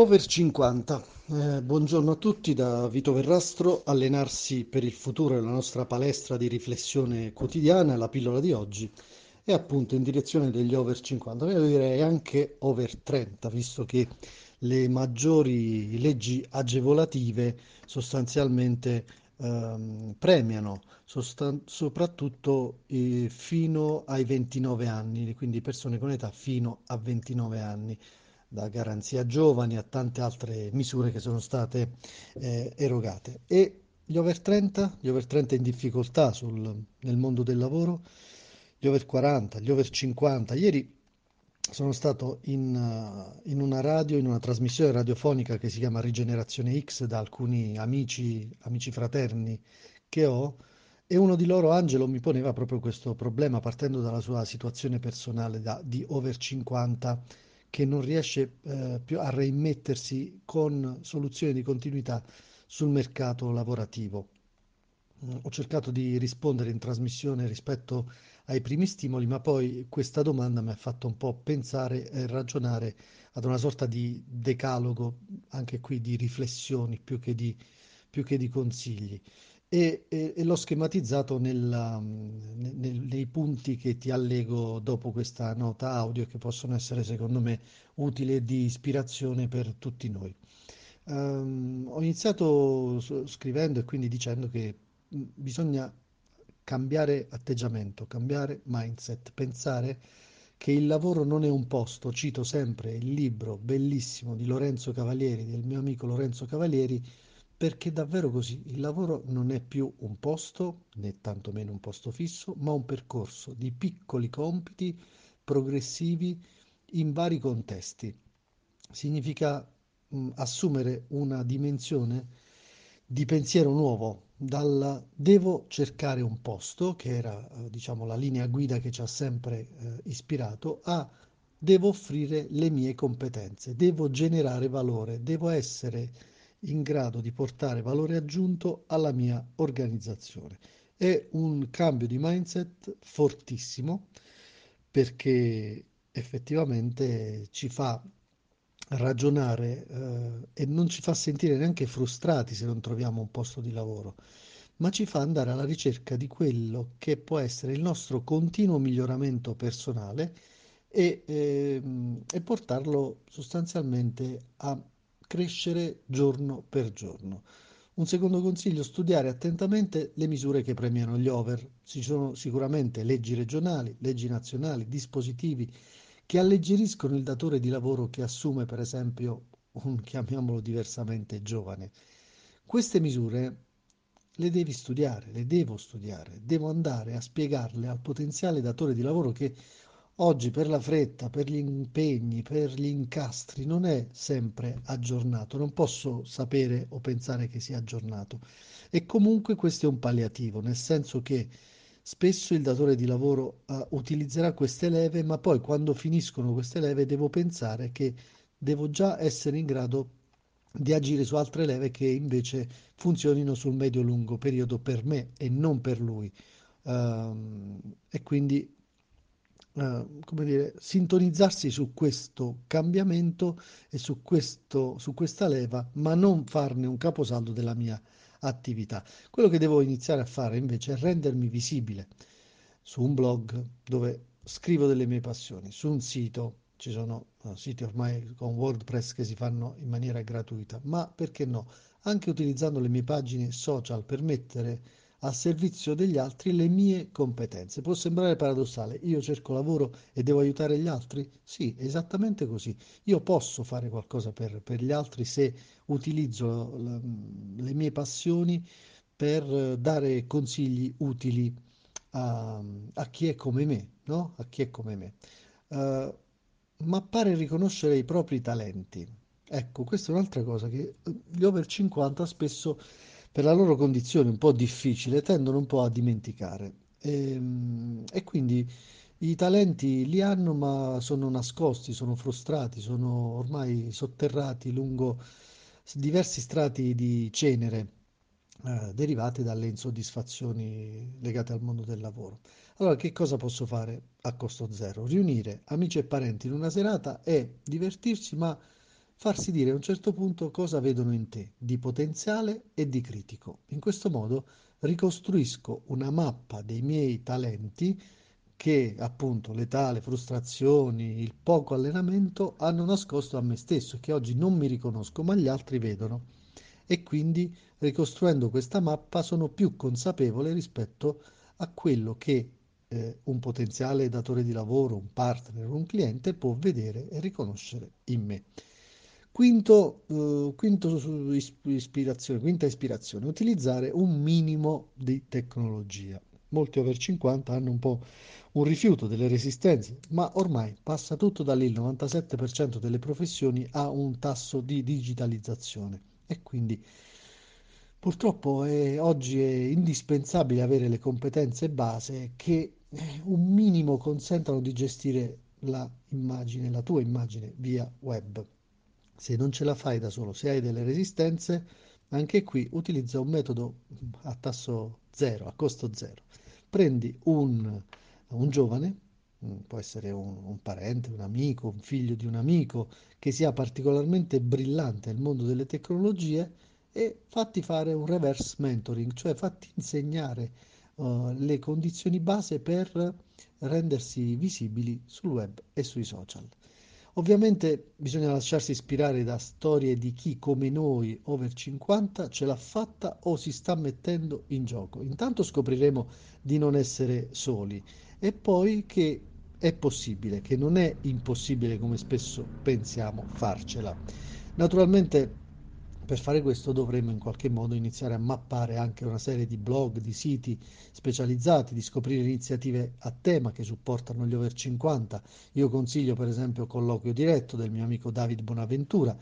Over 50. Eh, buongiorno a tutti da Vito Verrastro. Allenarsi per il futuro è la nostra palestra di riflessione quotidiana. La pillola di oggi è appunto in direzione degli over 50, io direi anche over 30, visto che le maggiori leggi agevolative sostanzialmente ehm, premiano sostan- soprattutto eh, fino ai 29 anni, quindi persone con età fino a 29 anni da Garanzia Giovani a tante altre misure che sono state eh, erogate. E gli over 30, gli over 30 in difficoltà sul, nel mondo del lavoro, gli over 40, gli over 50. Ieri sono stato in, uh, in, una radio, in una trasmissione radiofonica che si chiama Rigenerazione X da alcuni amici, amici fraterni che ho e uno di loro, Angelo, mi poneva proprio questo problema partendo dalla sua situazione personale da, di over 50 che non riesce eh, più a reimmettersi con soluzioni di continuità sul mercato lavorativo. Mm, ho cercato di rispondere in trasmissione rispetto ai primi stimoli, ma poi questa domanda mi ha fatto un po' pensare e ragionare ad una sorta di decalogo, anche qui di riflessioni più che di, più che di consigli e, e, l'ho schematizzato nella, nel, nei punti che ti allego dopo questa nota audio che possono essere secondo me utili di ispirazione per tutti noi. Um, ho iniziato scrivendo e quindi dicendo che bisogna cambiare atteggiamento, cambiare mindset, pensare che il lavoro non è un posto, cito sempre il libro bellissimo di Lorenzo Cavalieri, del mio amico Lorenzo Cavalieri, perché davvero così il lavoro non è più un posto, né tantomeno un posto fisso, ma un percorso di piccoli compiti progressivi in vari contesti. Significa mh, assumere una dimensione di pensiero nuovo, dal devo cercare un posto, che era eh, diciamo la linea guida che ci ha sempre eh, ispirato, a devo offrire le mie competenze, devo generare valore, devo essere in grado di portare valore aggiunto alla mia organizzazione. È un cambio di mindset fortissimo perché effettivamente ci fa ragionare eh, e non ci fa sentire neanche frustrati se non troviamo un posto di lavoro, ma ci fa andare alla ricerca di quello che può essere il nostro continuo miglioramento personale e, eh, e portarlo sostanzialmente a crescere giorno per giorno. Un secondo consiglio, studiare attentamente le misure che premiano gli over. Ci sono sicuramente leggi regionali, leggi nazionali, dispositivi che alleggeriscono il datore di lavoro che assume per esempio un, chiamiamolo diversamente, giovane. Queste misure le devi studiare, le devo studiare, devo andare a spiegarle al potenziale datore di lavoro che Oggi per la fretta, per gli impegni, per gli incastri non è sempre aggiornato, non posso sapere o pensare che sia aggiornato. E comunque questo è un palliativo, nel senso che spesso il datore di lavoro uh, utilizzerà queste leve, ma poi quando finiscono queste leve devo pensare che devo già essere in grado di agire su altre leve che invece funzionino sul medio-lungo periodo per me e non per lui. Uh, e quindi eh, come dire, sintonizzarsi su questo cambiamento e su, questo, su questa leva, ma non farne un caposaldo della mia attività. Quello che devo iniziare a fare invece è rendermi visibile su un blog dove scrivo delle mie passioni, su un sito, ci sono uh, siti ormai con WordPress che si fanno in maniera gratuita, ma perché no? Anche utilizzando le mie pagine social per mettere al servizio degli altri le mie competenze. Può sembrare paradossale, io cerco lavoro e devo aiutare gli altri? Sì, esattamente così. Io posso fare qualcosa per, per gli altri se utilizzo la, le mie passioni per dare consigli utili a, a, chi è come me, no? A chi è come me. Uh, ma pare riconoscere i propri talenti. Ecco, questa è un'altra cosa che gli over 50 spesso per la loro condizione un po' difficile, tendono un po' a dimenticare. E, ehm, e quindi i talenti li hanno, ma sono nascosti, sono frustrati, sono ormai sotterrati lungo diversi strati di cenere eh, derivate dalle insoddisfazioni legate al mondo del lavoro. Allora, che cosa posso fare a costo zero? Riunire amici e parenti in una serata e divertirsi, ma farsi dire a un certo punto cosa vedono in te di potenziale e di critico. In questo modo ricostruisco una mappa dei miei talenti che appunto l'età, le frustrazioni, il poco allenamento hanno nascosto a me stesso che oggi non mi riconosco ma gli altri vedono. E quindi ricostruendo questa mappa sono più consapevole rispetto a quello che eh, un potenziale datore di lavoro, un partner, un cliente può vedere e riconoscere in me. Quinto, eh, quinto ispirazione, quinta ispirazione, utilizzare un minimo di tecnologia. Molti over 50 hanno un po' un rifiuto delle resistenze, ma ormai passa tutto da lì, il 97% delle professioni ha un tasso di digitalizzazione e quindi purtroppo è, oggi è indispensabile avere le competenze base che eh, un minimo consentano di gestire la immagine, la tua immagine via web. Se non ce la fai da solo, se hai delle resistenze, anche qui utilizza un metodo a tasso zero, a costo zero. Prendi un, un giovane, mm, può essere un, un, parente, un amico, un figlio di un amico che sia particolarmente brillante nel mondo delle tecnologie e fatti fare un reverse mentoring, cioè fatti insegnare uh, le condizioni base per rendersi visibili sul web e sui social. Ovviamente bisogna lasciarsi ispirare da storie di chi come noi over 50 ce l'ha fatta o si sta mettendo in gioco. Intanto scopriremo di non essere soli e poi che è possibile, che non è impossibile come spesso pensiamo farcela. Naturalmente per fare questo dovremmo in qualche modo iniziare a mappare anche una serie di blog, di siti specializzati, di scoprire iniziative a tema che supportano gli over 50. Io consiglio per esempio Colloquio Diretto del mio amico David Bonaventura,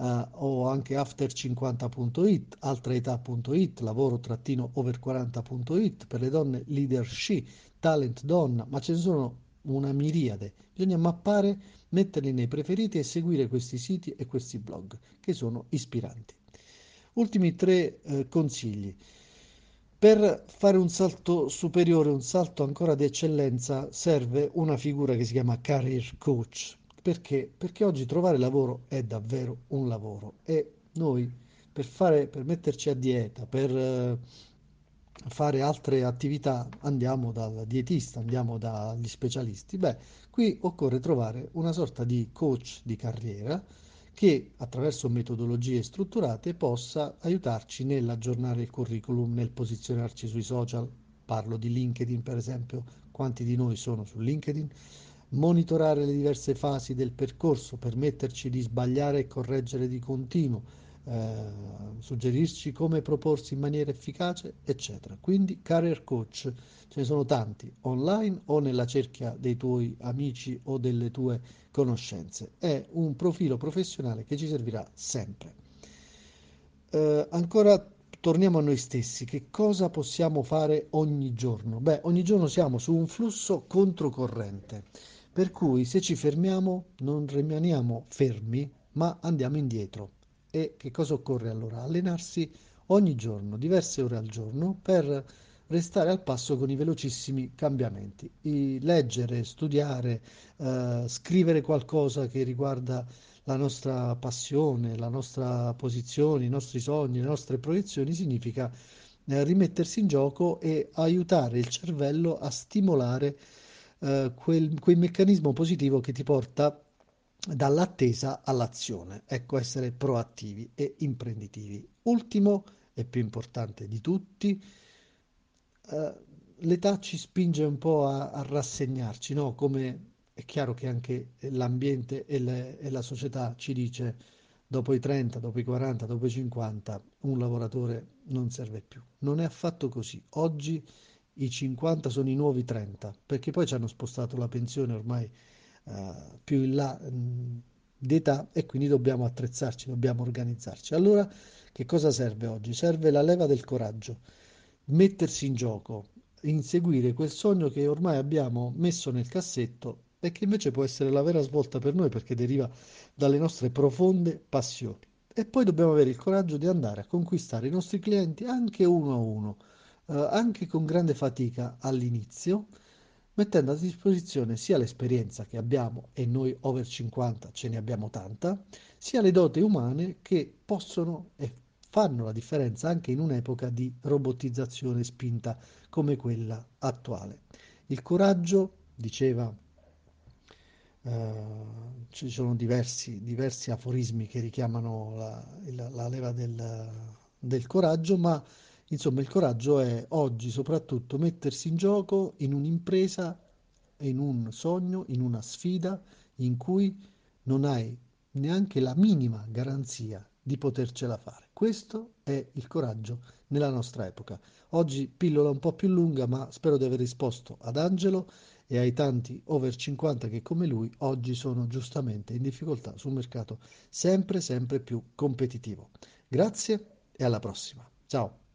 Uh, o anche after50.it, altraetà.it, lavoro-over40.it, per le donne leadership, talent donna, ma ce ne sono una miriade. Bisogna mappare metterli nei preferiti e seguire questi siti e questi blog che sono ispiranti. Ultimi tre eh, consigli. Per fare un salto superiore, un salto ancora di eccellenza, serve una figura che si chiama career coach. Perché? Perché oggi trovare lavoro è davvero un lavoro e noi per, fare, per metterci a dieta, per eh, fare altre attività andiamo dal dietista, andiamo dagli specialisti. Beh, qui occorre trovare una sorta di coach di carriera che attraverso metodologie strutturate possa aiutarci nell'aggiornare il curriculum, nel posizionarci sui social. Parlo di LinkedIn per esempio, quanti di noi sono su LinkedIn? Monitorare le diverse fasi del percorso, permetterci di sbagliare e correggere di continuo, eh, suggerirci come proporsi in maniera efficace, eccetera. Quindi career coach ce ne sono tanti, online o nella cerchia dei tuoi amici o delle tue conoscenze. È un profilo professionale che ci servirà sempre. Eh, ancora torniamo a noi stessi, che cosa possiamo fare ogni giorno? Beh, ogni giorno siamo su un flusso controcorrente, per cui se ci fermiamo non rimaniamo fermi, ma andiamo indietro. E che cosa occorre allora? Allenarsi ogni giorno, diverse ore al giorno, per restare al passo con i velocissimi cambiamenti. I leggere, studiare, eh, scrivere qualcosa che riguarda la nostra passione, la nostra posizione, i nostri sogni, le nostre proiezioni, significa eh, rimettersi in gioco e aiutare il cervello a stimolare eh, quel, quel meccanismo positivo che ti porta dall'attesa all'azione. Ecco, essere proattivi e imprenditivi. Ultimo e più importante di tutti, eh, l'età ci spinge un po' a, a rassegnarci, no? Come è chiaro che anche l'ambiente e, le, e la società ci dice dopo i 30, dopo i 40, dopo i 50 un lavoratore non serve più. Non è affatto così. Oggi i 50 sono i nuovi 30, perché poi ci hanno spostato la pensione ormai uh, più in là mh, d'età e quindi dobbiamo attrezzarci, dobbiamo organizzarci. Allora che cosa serve oggi? Serve la leva del coraggio mettersi in gioco, inseguire quel sogno che ormai abbiamo messo nel cassetto e che invece può essere la vera svolta per noi perché deriva dalle nostre profonde passioni. E poi dobbiamo avere il coraggio di andare a conquistare i nostri clienti anche uno a uno, eh, anche con grande fatica all'inizio, mettendo a disposizione sia l'esperienza che abbiamo, e noi over 50 ce ne abbiamo tanta, sia le doti umane che possono e fanno la differenza anche in un'epoca di robotizzazione spinta come quella attuale. Il coraggio, diceva, eh, ci sono diversi, diversi, aforismi che richiamano la, la, la leva del, del coraggio, ma Insomma, il coraggio è oggi soprattutto mettersi in gioco in un'impresa, in un sogno, in una sfida in cui non hai neanche la minima garanzia di potercela fare. Questo è il coraggio nella nostra epoca. Oggi pillola un po' più lunga, ma spero di aver risposto ad Angelo e ai tanti over 50 che come lui oggi sono giustamente in difficoltà sul mercato sempre sempre più competitivo. Grazie e alla prossima. Ciao.